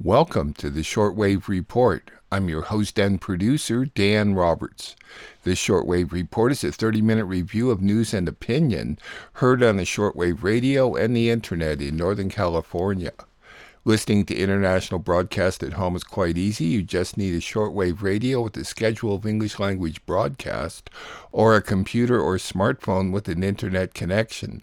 Welcome to the Shortwave Report. I'm your host and producer, Dan Roberts. This Shortwave Report is a 30 minute review of news and opinion heard on the shortwave radio and the internet in Northern California. Listening to international broadcast at home is quite easy. You just need a shortwave radio with a schedule of English language broadcast or a computer or smartphone with an internet connection.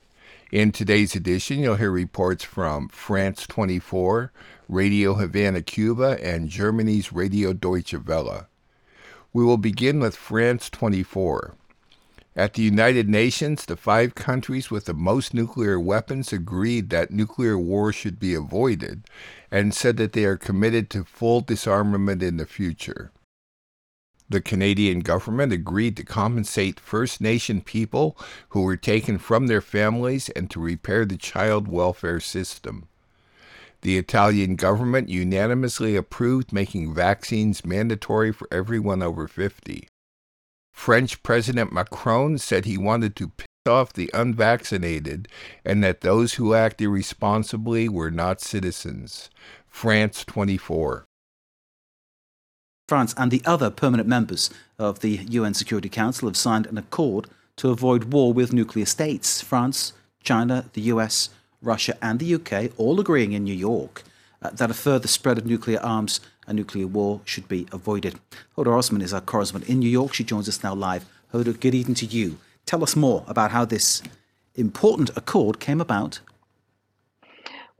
In today's edition, you'll hear reports from France 24, Radio Havana, Cuba, and Germany's Radio Deutsche Welle. We will begin with France 24. At the United Nations, the five countries with the most nuclear weapons agreed that nuclear war should be avoided and said that they are committed to full disarmament in the future. The Canadian government agreed to compensate First Nation people who were taken from their families and to repair the child welfare system. The Italian government unanimously approved making vaccines mandatory for everyone over 50. French President Macron said he wanted to piss off the unvaccinated and that those who act irresponsibly were not citizens. France 24. France and the other permanent members of the UN Security Council have signed an accord to avoid war with nuclear states. France, China, the US, Russia, and the UK all agreeing in New York uh, that a further spread of nuclear arms and nuclear war should be avoided. Hoda Osman is our correspondent in New York. She joins us now live. Hoda, good evening to you. Tell us more about how this important accord came about.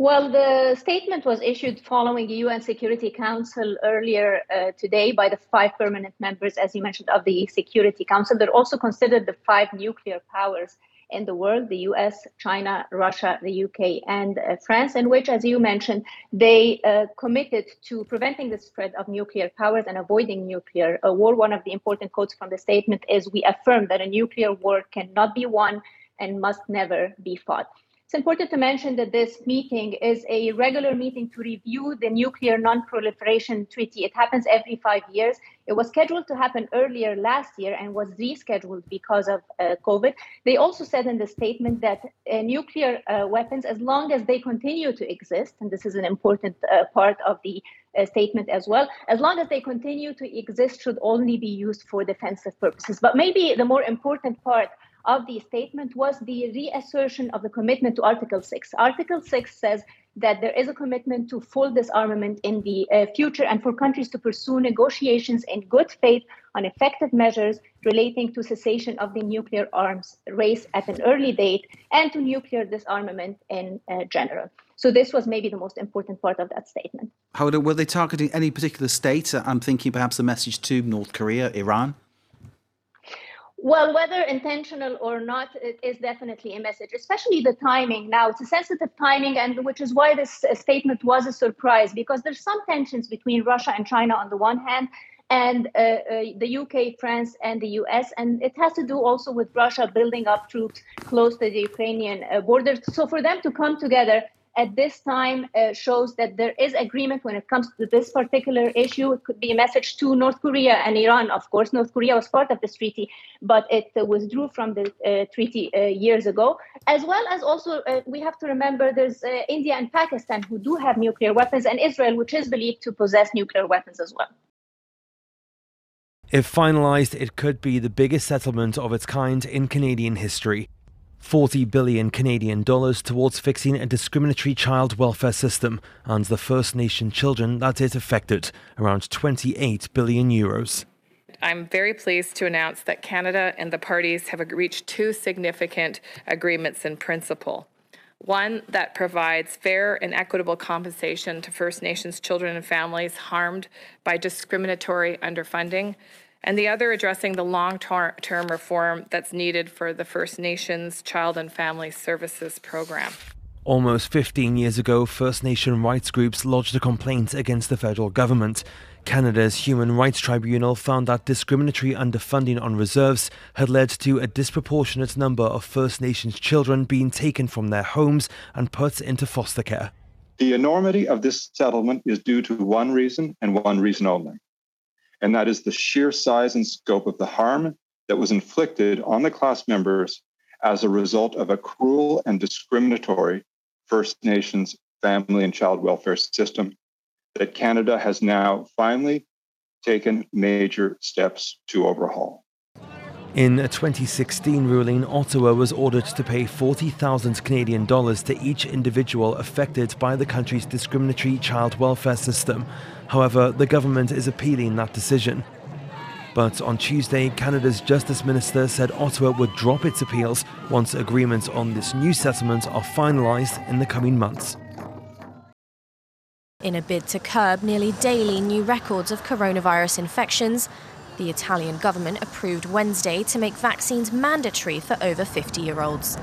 Well, the statement was issued following the UN Security Council earlier uh, today by the five permanent members, as you mentioned, of the Security Council. They're also considered the five nuclear powers in the world the US, China, Russia, the UK, and uh, France, in which, as you mentioned, they uh, committed to preventing the spread of nuclear powers and avoiding nuclear war. One of the important quotes from the statement is We affirm that a nuclear war cannot be won and must never be fought. It's important to mention that this meeting is a regular meeting to review the Nuclear Non-Proliferation Treaty. It happens every five years. It was scheduled to happen earlier last year and was rescheduled because of uh, COVID. They also said in the statement that uh, nuclear uh, weapons, as long as they continue to exist, and this is an important uh, part of the uh, statement as well, as long as they continue to exist, should only be used for defensive purposes. But maybe the more important part of the statement was the reassertion of the commitment to Article 6. Article 6 says that there is a commitment to full disarmament in the uh, future and for countries to pursue negotiations in good faith on effective measures relating to cessation of the nuclear arms race at an early date and to nuclear disarmament in uh, general. So this was maybe the most important part of that statement. Were they targeting any particular state? I'm thinking perhaps a message to North Korea, Iran. Well, whether intentional or not, it is definitely a message, especially the timing. Now, it's a sensitive timing, and which is why this uh, statement was a surprise because there's some tensions between Russia and China on the one hand, and uh, uh, the UK, France, and the US. And it has to do also with Russia building up troops close to the Ukrainian uh, border. So for them to come together at this time uh, shows that there is agreement when it comes to this particular issue. It could be a message to North Korea and Iran. Of course, North Korea was part of this treaty, but it uh, withdrew from the uh, treaty uh, years ago. As well as also, uh, we have to remember there's uh, India and Pakistan who do have nuclear weapons, and Israel, which is believed to possess nuclear weapons as well. If finalised, it could be the biggest settlement of its kind in Canadian history. 40 billion Canadian dollars towards fixing a discriminatory child welfare system and the First Nation children that it affected, around 28 billion euros. I'm very pleased to announce that Canada and the parties have reached two significant agreements in principle. One that provides fair and equitable compensation to First Nations children and families harmed by discriminatory underfunding, and the other addressing the long term reform that's needed for the First Nations Child and Family Services Program. Almost 15 years ago, First Nation rights groups lodged a complaint against the federal government. Canada's Human Rights Tribunal found that discriminatory underfunding on reserves had led to a disproportionate number of First Nations children being taken from their homes and put into foster care. The enormity of this settlement is due to one reason and one reason only, and that is the sheer size and scope of the harm that was inflicted on the class members as a result of a cruel and discriminatory First Nations family and child welfare system that Canada has now finally taken major steps to overhaul. In a 2016 ruling, Ottawa was ordered to pay 40,000 Canadian dollars to each individual affected by the country's discriminatory child welfare system. However, the government is appealing that decision. But on Tuesday, Canada's Justice Minister said Ottawa would drop its appeals once agreements on this new settlement are finalised in the coming months. In a bid to curb nearly daily new records of coronavirus infections, the Italian government approved Wednesday to make vaccines mandatory for over 50 year olds.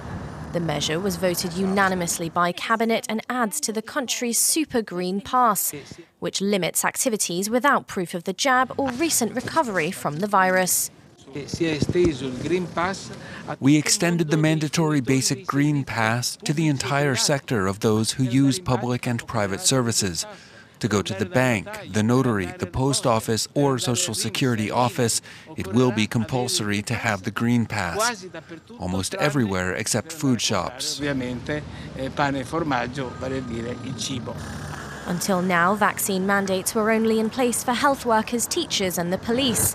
The measure was voted unanimously by Cabinet and adds to the country's Super Green Pass, which limits activities without proof of the jab or recent recovery from the virus. We extended the mandatory basic Green Pass to the entire sector of those who use public and private services to go to the bank, the notary, the post office, or social security office, it will be compulsory to have the green pass. Almost everywhere except food shops. Until now, vaccine mandates were only in place for health workers, teachers, and the police.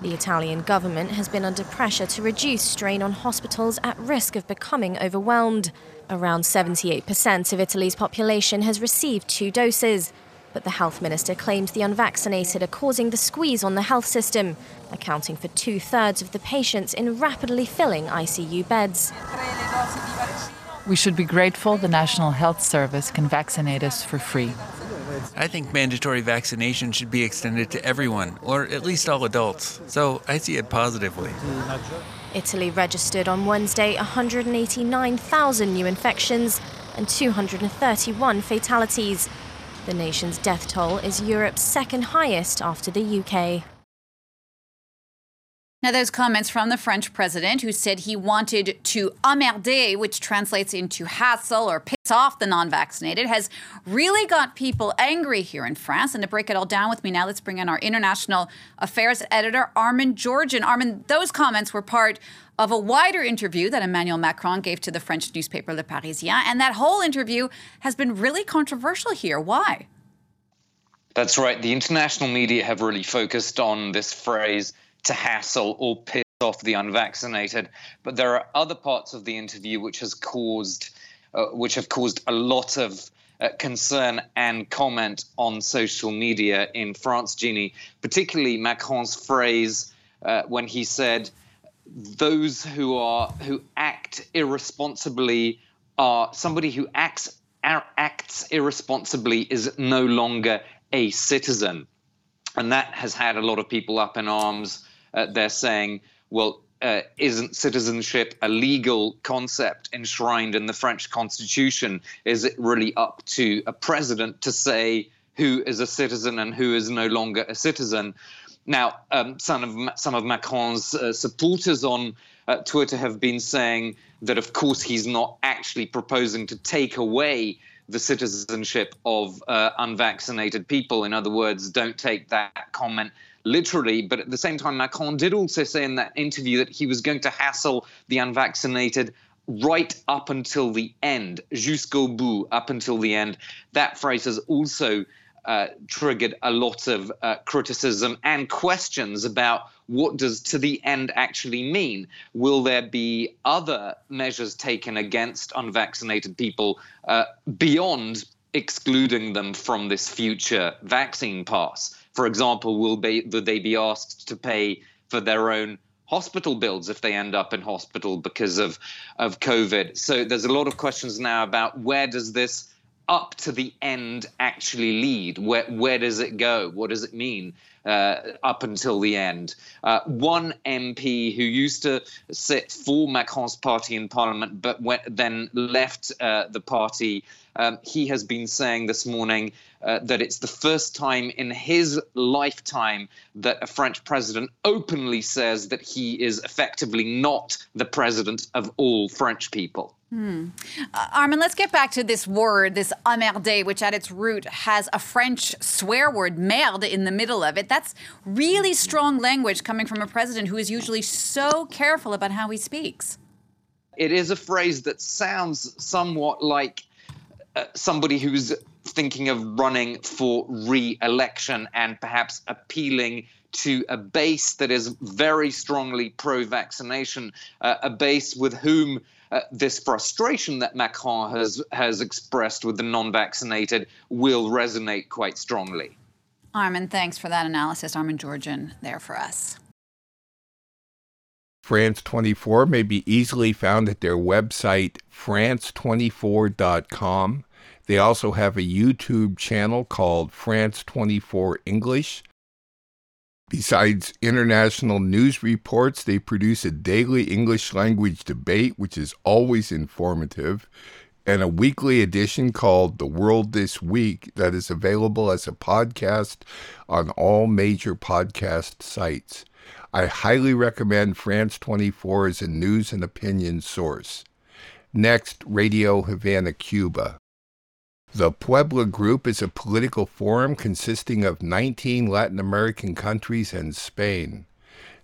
The Italian government has been under pressure to reduce strain on hospitals at risk of becoming overwhelmed. Around 78% of Italy's population has received two doses. But the health minister claims the unvaccinated are causing the squeeze on the health system, accounting for two thirds of the patients in rapidly filling ICU beds. We should be grateful the National Health Service can vaccinate us for free. I think mandatory vaccination should be extended to everyone, or at least all adults. So I see it positively. Italy registered on Wednesday 189,000 new infections and 231 fatalities. The nation's death toll is Europe's second highest after the UK. Now, those comments from the French president who said he wanted to emmerder, which translates into hassle or piss off the non vaccinated, has really got people angry here in France. And to break it all down with me now, let's bring in our international affairs editor, Armen Georgian. Armen, those comments were part of a wider interview that Emmanuel Macron gave to the French newspaper Le Parisien. And that whole interview has been really controversial here. Why? That's right. The international media have really focused on this phrase to hassle or piss off the unvaccinated. But there are other parts of the interview which has caused, uh, which have caused a lot of uh, concern and comment on social media in France, Genie, particularly Macron's phrase uh, when he said, those who are who act irresponsibly are somebody who acts acts irresponsibly is no longer a citizen and that has had a lot of people up in arms uh, they're saying well uh, isn't citizenship a legal concept enshrined in the French constitution? Is it really up to a president to say who is a citizen and who is no longer a citizen? Now, um, some of some of Macron's uh, supporters on uh, Twitter have been saying that, of course, he's not actually proposing to take away the citizenship of uh, unvaccinated people. In other words, don't take that comment literally. But at the same time, Macron did also say in that interview that he was going to hassle the unvaccinated right up until the end, jusqu'au bout, up until the end. That phrase has also uh, triggered a lot of uh, criticism and questions about what does to the end actually mean. Will there be other measures taken against unvaccinated people uh, beyond excluding them from this future vaccine pass? For example, will, be, will they be asked to pay for their own hospital bills if they end up in hospital because of of COVID? So there's a lot of questions now about where does this up to the end actually lead? Where where does it go? What does it mean uh, up until the end. Uh, one MP who used to sit for Macron's party in parliament but went, then left uh, the party, um, he has been saying this morning uh, that it's the first time in his lifetime that a French president openly says that he is effectively not the president of all French people. Hmm. Uh, Armen, let's get back to this word, this emmerdé, which at its root has a French swear word, merde, in the middle of it. That's really strong language coming from a president who is usually so careful about how he speaks. It is a phrase that sounds somewhat like uh, somebody who's thinking of running for re election and perhaps appealing to a base that is very strongly pro vaccination, uh, a base with whom uh, this frustration that Macron has has expressed with the non-vaccinated will resonate quite strongly. Armen, thanks for that analysis. Armen Georgian there for us. France 24 may be easily found at their website, france24.com. They also have a YouTube channel called France 24 English. Besides international news reports, they produce a daily English language debate, which is always informative, and a weekly edition called The World This Week that is available as a podcast on all major podcast sites. I highly recommend France 24 as a news and opinion source. Next, Radio Havana, Cuba. The Puebla Group is a political forum consisting of 19 Latin American countries and Spain.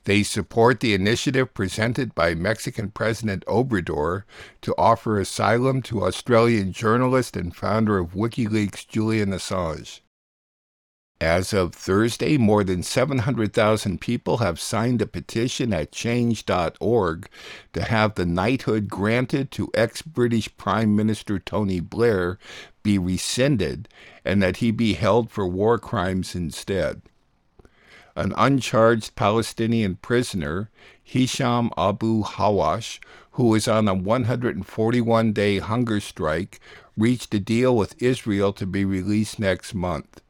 They support the initiative presented by Mexican President Obrador to offer asylum to Australian journalist and founder of WikiLeaks Julian Assange. As of Thursday, more than 700,000 people have signed a petition at change.org to have the knighthood granted to ex British Prime Minister Tony Blair be rescinded and that he be held for war crimes instead. An uncharged Palestinian prisoner, Hisham Abu Hawash, who is on a 141 day hunger strike, reached a deal with Israel to be released next month.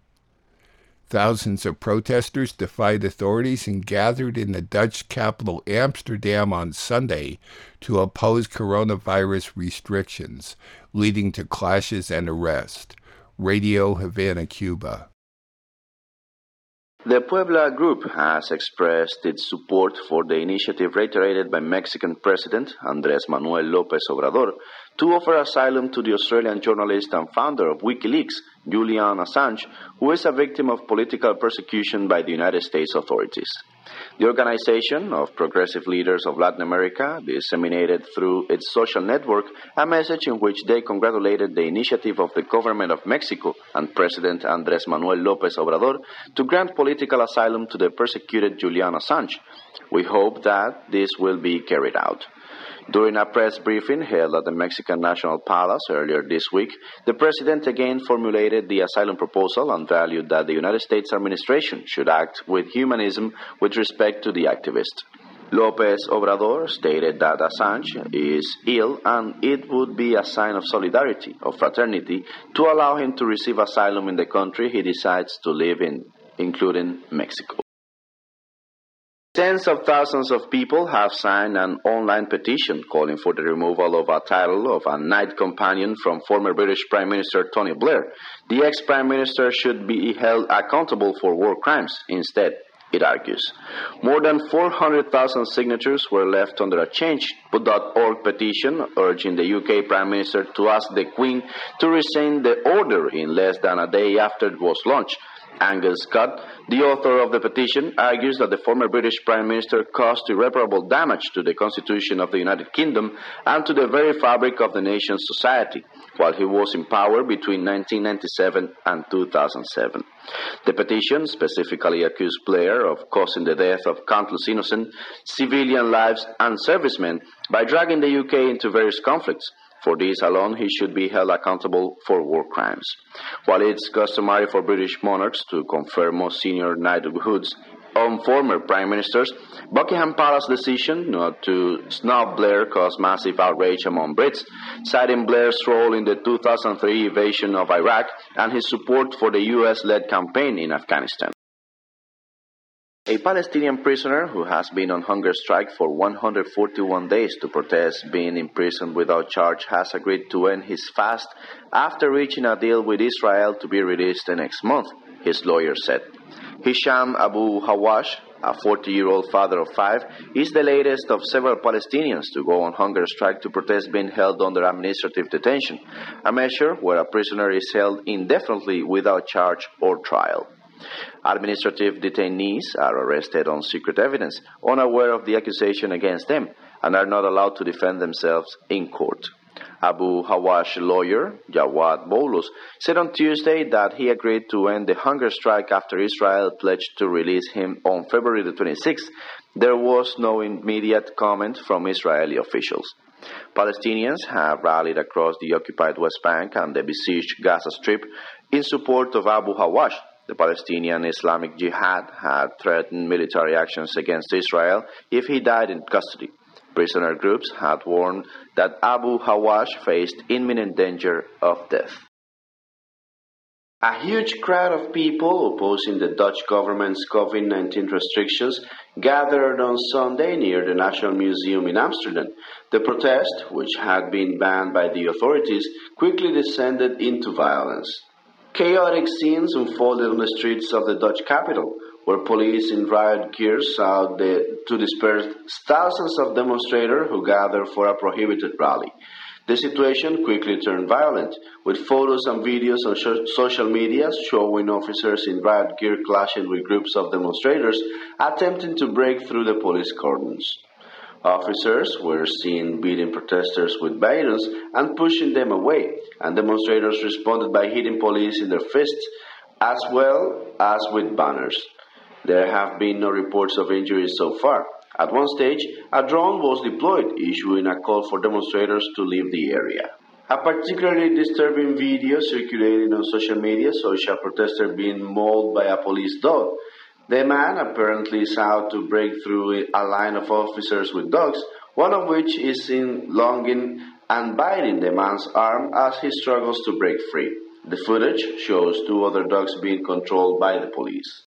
Thousands of protesters defied authorities and gathered in the Dutch capital Amsterdam on Sunday to oppose coronavirus restrictions, leading to clashes and arrest. Radio Havana, Cuba. The Puebla Group has expressed its support for the initiative reiterated by Mexican President Andrés Manuel López Obrador to offer asylum to the Australian journalist and founder of WikiLeaks, Julian Assange, who is a victim of political persecution by the United States authorities. The organization of progressive leaders of Latin America disseminated through its social network a message in which they congratulated the initiative of the government of Mexico and President Andrés Manuel López Obrador to grant political asylum to the persecuted Julian Assange. We hope that this will be carried out. During a press briefing held at the Mexican National Palace earlier this week, the president again formulated the asylum proposal and valued that the United States administration should act with humanism with respect to the activist. Lopez Obrador stated that Assange is ill and it would be a sign of solidarity, of fraternity, to allow him to receive asylum in the country he decides to live in, including Mexico. Tens of thousands of people have signed an online petition calling for the removal of a title of a knight companion from former British Prime Minister Tony Blair. The ex Prime Minister should be held accountable for war crimes instead. It argues. More than 400,000 signatures were left under a Change.org petition urging the UK Prime Minister to ask the Queen to rescind the order in less than a day after it was launched. Angus Scott, the author of the petition, argues that the former British Prime Minister caused irreparable damage to the Constitution of the United Kingdom and to the very fabric of the nation's society while he was in power between 1997 and 2007. The petition specifically accused Blair of causing the death of countless innocent civilian lives and servicemen by dragging the UK into various conflicts for this alone, he should be held accountable for war crimes. While it's customary for British monarchs to confer most senior knighthoods on former prime ministers, Buckingham Palace's decision not to snub Blair caused massive outrage among Brits, citing Blair's role in the 2003 invasion of Iraq and his support for the US led campaign in Afghanistan. A Palestinian prisoner who has been on hunger strike for 141 days to protest being imprisoned without charge has agreed to end his fast after reaching a deal with Israel to be released the next month, his lawyer said. Hisham Abu Hawash, a 40 year old father of five, is the latest of several Palestinians to go on hunger strike to protest being held under administrative detention, a measure where a prisoner is held indefinitely without charge or trial. Administrative detainees are arrested on secret evidence, unaware of the accusation against them, and are not allowed to defend themselves in court. Abu Hawash lawyer, Jawad Boulos, said on Tuesday that he agreed to end the hunger strike after Israel pledged to release him on February the 26th. There was no immediate comment from Israeli officials. Palestinians have rallied across the occupied West Bank and the besieged Gaza Strip in support of Abu Hawash, the Palestinian Islamic Jihad had threatened military actions against Israel if he died in custody. Prisoner groups had warned that Abu Hawash faced imminent danger of death. A huge crowd of people opposing the Dutch government's COVID 19 restrictions gathered on Sunday near the National Museum in Amsterdam. The protest, which had been banned by the authorities, quickly descended into violence. Chaotic scenes unfolded on the streets of the Dutch capital, where police in riot gear sought to disperse thousands of demonstrators who gathered for a prohibited rally. The situation quickly turned violent, with photos and videos on sh- social media showing officers in riot gear clashing with groups of demonstrators attempting to break through the police cordons. Officers were seen beating protesters with batons and pushing them away, and demonstrators responded by hitting police in their fists as well as with banners. There have been no reports of injuries so far. At one stage, a drone was deployed, issuing a call for demonstrators to leave the area. A particularly disturbing video circulating on social media shows a protester being mauled by a police dog. The man apparently is out to break through a line of officers with dogs, one of which is seen lunging and biting the man's arm as he struggles to break free. The footage shows two other dogs being controlled by the police.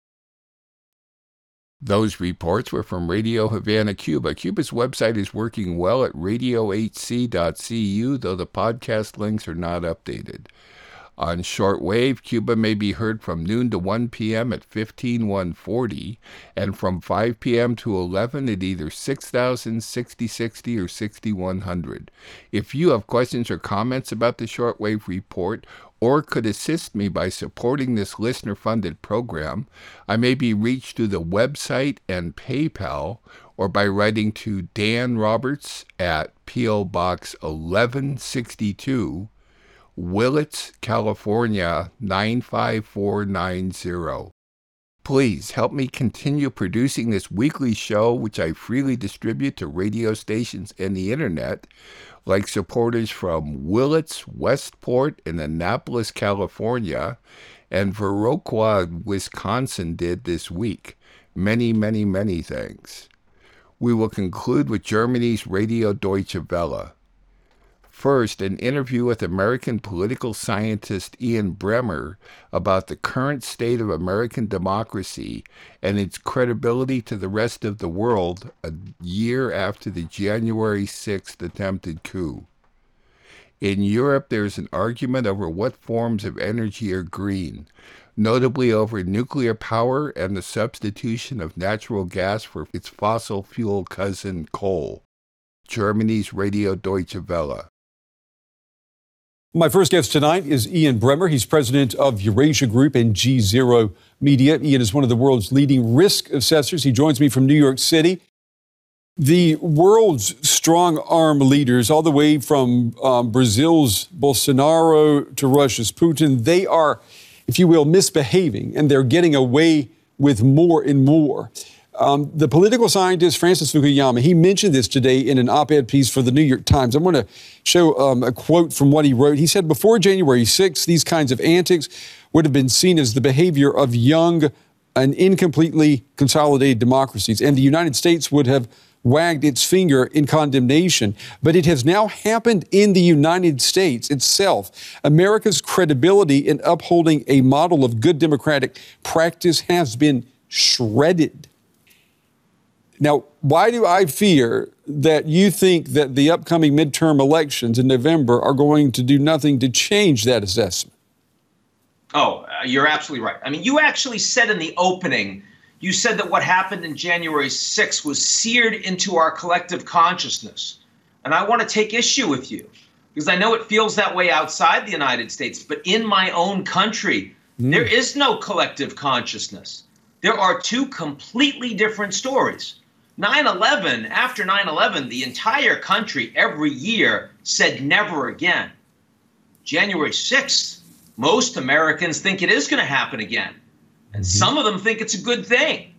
Those reports were from Radio Havana, Cuba. Cuba's website is working well at radiohc.cu, though the podcast links are not updated. On shortwave, Cuba may be heard from noon to 1 p.m. at 15140 and from 5 p.m. to 11 at either 6000, 6060, or 6100. If you have questions or comments about the shortwave report or could assist me by supporting this listener funded program, I may be reached through the website and PayPal or by writing to Dan Roberts at P.O. Box 1162. Willits, California 95490. Please help me continue producing this weekly show, which I freely distribute to radio stations and the internet, like supporters from Willits, Westport, and Annapolis, California, and Viroqua, Wisconsin did this week. Many, many, many thanks. We will conclude with Germany's Radio Deutsche Welle. First, an interview with American political scientist Ian Bremmer about the current state of American democracy and its credibility to the rest of the world a year after the January 6th attempted coup. In Europe, there is an argument over what forms of energy are green, notably over nuclear power and the substitution of natural gas for its fossil fuel cousin coal. Germany's Radio Deutsche Welle. My first guest tonight is Ian Bremmer. He's president of Eurasia Group and G Zero Media. Ian is one of the world's leading risk assessors. He joins me from New York City. The world's strong arm leaders, all the way from um, Brazil's Bolsonaro to Russia's Putin, they are, if you will, misbehaving and they're getting away with more and more. Um, the political scientist Francis Fukuyama, he mentioned this today in an op ed piece for the New York Times. I want to show um, a quote from what he wrote. He said, Before January 6th, these kinds of antics would have been seen as the behavior of young and incompletely consolidated democracies, and the United States would have wagged its finger in condemnation. But it has now happened in the United States itself. America's credibility in upholding a model of good democratic practice has been shredded. Now, why do I fear that you think that the upcoming midterm elections in November are going to do nothing to change that assessment? Oh, uh, you're absolutely right. I mean, you actually said in the opening, you said that what happened in January 6th was seared into our collective consciousness. And I want to take issue with you because I know it feels that way outside the United States, but in my own country, mm. there is no collective consciousness. There are two completely different stories. 9 11, after 9 11, the entire country every year said never again. January 6th, most Americans think it is going to happen again. And mm-hmm. some of them think it's a good thing,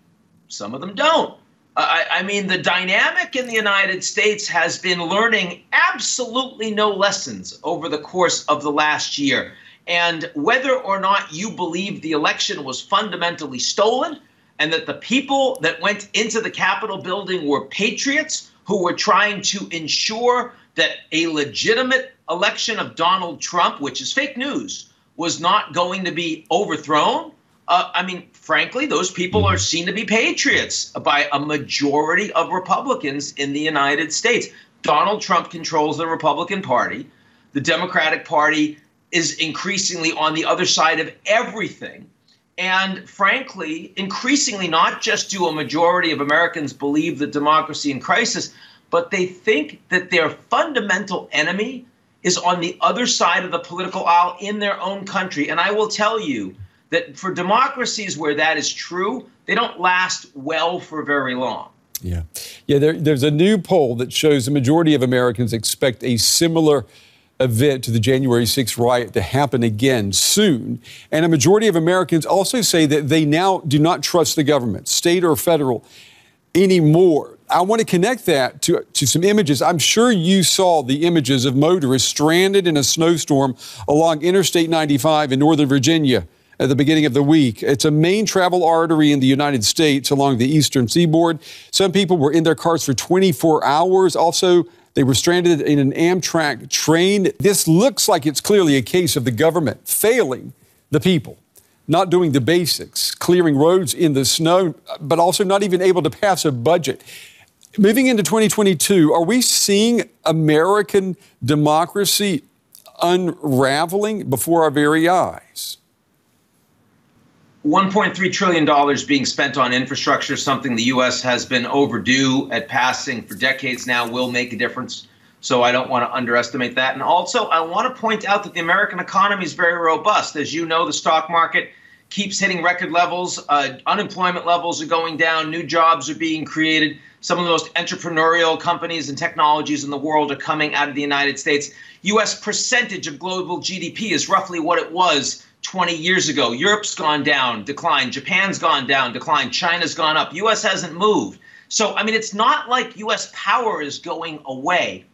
some of them don't. I, I, mean, the dynamic in the United States has been learning absolutely no lessons over the course of the last year. And whether or not you believe the election was fundamentally stolen, and that the people that went into the Capitol building were patriots who were trying to ensure that a legitimate election of Donald Trump, which is fake news, was not going to be overthrown. Uh, I mean, frankly, those people are seen to be patriots by a majority of Republicans in the United States. Donald Trump controls the Republican Party. The Democratic Party is increasingly on the other side of everything. And frankly, increasingly, not just do a majority of Americans believe that democracy in crisis, but they think that their fundamental enemy is on the other side of the political aisle in their own country. And I will tell you that for democracies where that is true, they don't last well for very long. Yeah. Yeah, there, there's a new poll that shows the majority of Americans expect a similar event to the January 6th riot to happen again soon. And a majority of Americans also say that they now do not trust the government, state or federal, anymore. I want to connect that to, to some images. I'm sure you saw the images of motorists stranded in a snowstorm along Interstate 95 in Northern Virginia at the beginning of the week. It's a main travel artery in the United States along the eastern seaboard. Some people were in their cars for 24 hours. Also, they were stranded in an Amtrak train. This looks like it's clearly a case of the government failing the people, not doing the basics, clearing roads in the snow, but also not even able to pass a budget. Moving into 2022, are we seeing American democracy unraveling before our very eyes? $1.3 trillion being spent on infrastructure, something the U.S. has been overdue at passing for decades now, will make a difference. So I don't want to underestimate that. And also, I want to point out that the American economy is very robust. As you know, the stock market keeps hitting record levels, uh, unemployment levels are going down, new jobs are being created. Some of the most entrepreneurial companies and technologies in the world are coming out of the United States. U.S. percentage of global GDP is roughly what it was 20 years ago. Europe's gone down, declined. Japan's gone down, declined. China's gone up. US hasn't moved. So, I mean, it's not like US power is going away,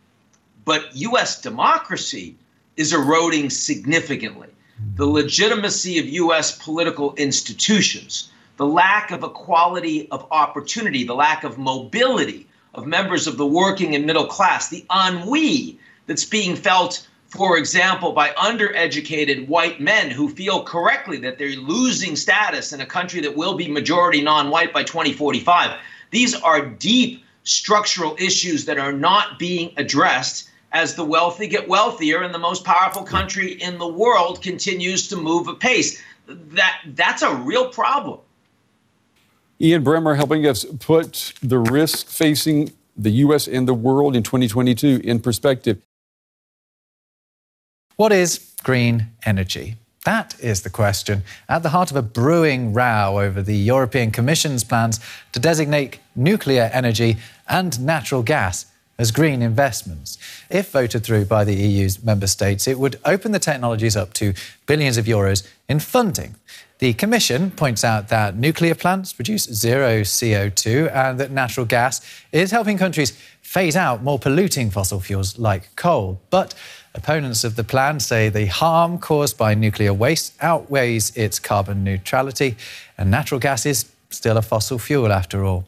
but US democracy is eroding significantly. The legitimacy of US political institutions, the lack of equality of opportunity, the lack of mobility of members of the working and middle class, the ennui that's being felt for example, by undereducated white men who feel correctly that they're losing status in a country that will be majority non white by 2045. These are deep structural issues that are not being addressed as the wealthy get wealthier and the most powerful country in the world continues to move apace. That, that's a real problem. Ian Bremmer helping us put the risk facing the U.S. and the world in 2022 in perspective. What is green energy? That is the question at the heart of a brewing row over the European Commission's plans to designate nuclear energy and natural gas as green investments. If voted through by the EU's member states, it would open the technologies up to billions of euros in funding. The Commission points out that nuclear plants produce zero CO2 and that natural gas is helping countries phase out more polluting fossil fuels like coal. But Opponents of the plan say the harm caused by nuclear waste outweighs its carbon neutrality, and natural gas is still a fossil fuel after all.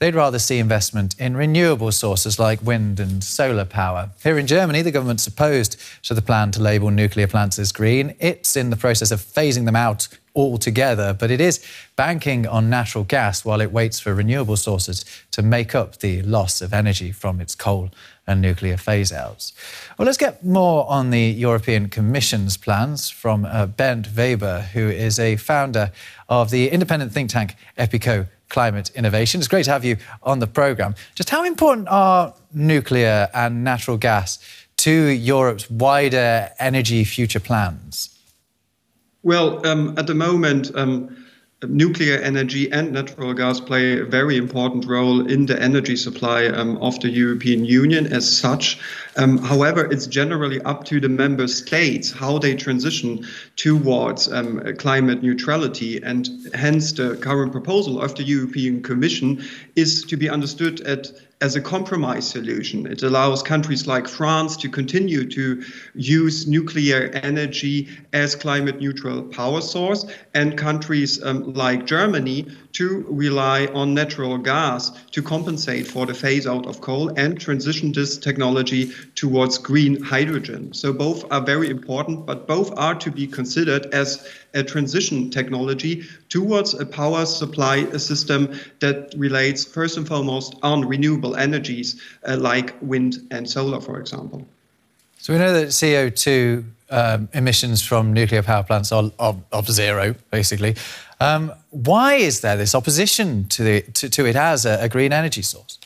they'd rather see investment in renewable sources like wind and solar power. Here in Germany, the government's opposed to the plan to label nuclear plants as green. It's in the process of phasing them out altogether, but it is banking on natural gas while it waits for renewable sources to make up the loss of energy from its coal and nuclear phase outs. Well, let's get more on the European Commission's plans from uh, Bernd Weber, who is a founder of the independent think tank EPICO Climate Innovation. It's great to have you on the programme. Just how important are nuclear and natural gas to Europe's wider energy future plans? Well, um, at the moment, um, nuclear energy and natural gas play a very important role in the energy supply um, of the European Union as such. Um, however, it's generally up to the member states how they transition towards um, climate neutrality, and hence the current proposal of the European Commission is to be understood at as a compromise solution. It allows countries like France to continue to use nuclear energy as climate neutral power source and countries um, like Germany to rely on natural gas to compensate for the phase out of coal and transition this technology towards green hydrogen. So both are very important, but both are to be considered as a transition technology towards a power supply system that relates first and foremost on renewable energies uh, like wind and solar, for example. So we know that CO2 um, emissions from nuclear power plants are of, of zero, basically. Um, why is there this opposition to, the, to, to it as a, a green energy source?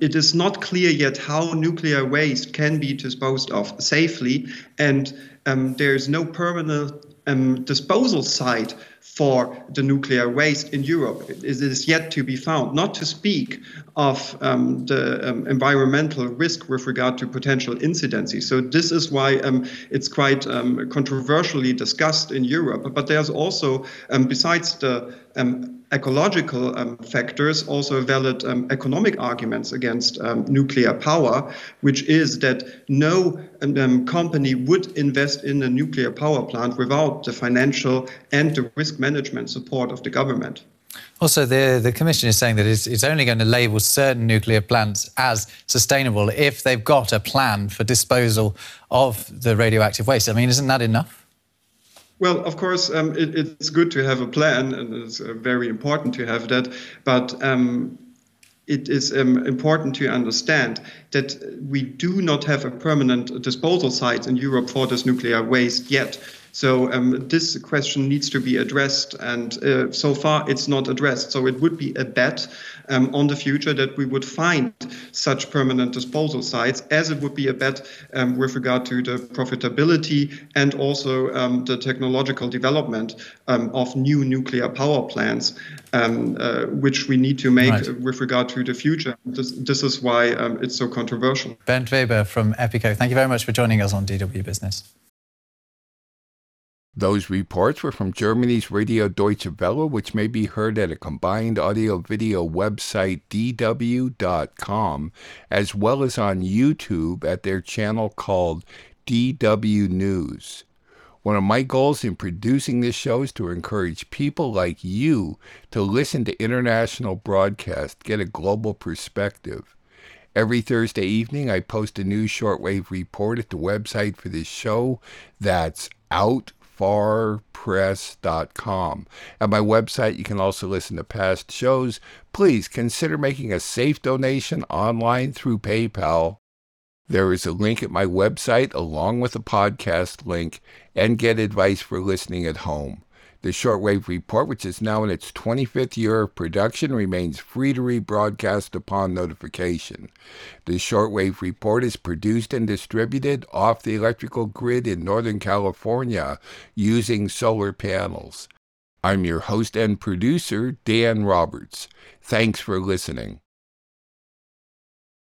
It is not clear yet how nuclear waste can be disposed of safely, and um, there is no permanent um, disposal site for the nuclear waste in Europe. It is yet to be found, not to speak of um, the um, environmental risk with regard to potential incidences. So, this is why um, it's quite um, controversially discussed in Europe. But there's also, um, besides the um, ecological um, factors, also valid um, economic arguments against um, nuclear power, which is that no company would invest in a nuclear power plant without the financial and the risk management support of the government. Also, the, the Commission is saying that it's, it's, only going to label certain nuclear plants as sustainable if they've got a plan for disposal of the radioactive waste. I mean, isn't that enough? Well, of course, um, it, it's good to have a plan, and it's uh, very important to have that. But um, it is um, important to understand that we do not have a permanent disposal site in Europe for this nuclear waste yet. So um, this question needs to be addressed, and uh, so far it's not addressed. So it would be a bet um, on the future that we would find such permanent disposal sites, as it would be a bet um, with regard to the profitability and also um, the technological development um, of new nuclear power plants, um, uh, which we need to make right. with regard to the future. This, this is why it's so controversial. Bernd Weber from EPICO, thank you very much for joining us on DW Business. Those reports were from Germany's Radio Deutsche Welle, which may be heard at a combined audio video website dw.com, as well as on YouTube at their channel called DW News. One of my goals in producing this show is to encourage people like you to listen to international broadcasts, get a global perspective. Every Thursday evening, I post a new shortwave report at the website for this show. That's out farpress.com. At my website, you can also listen to past shows. Please consider making a safe donation online through PayPal. There is a link at my website along with a podcast link and get advice for listening at home. The Shortwave Report, which is now in its 25th year of production, remains free to rebroadcast upon notification. The Shortwave Report is produced and distributed off the electrical grid in Northern California using solar panels. I'm your host and producer, Dan Roberts. Thanks for listening.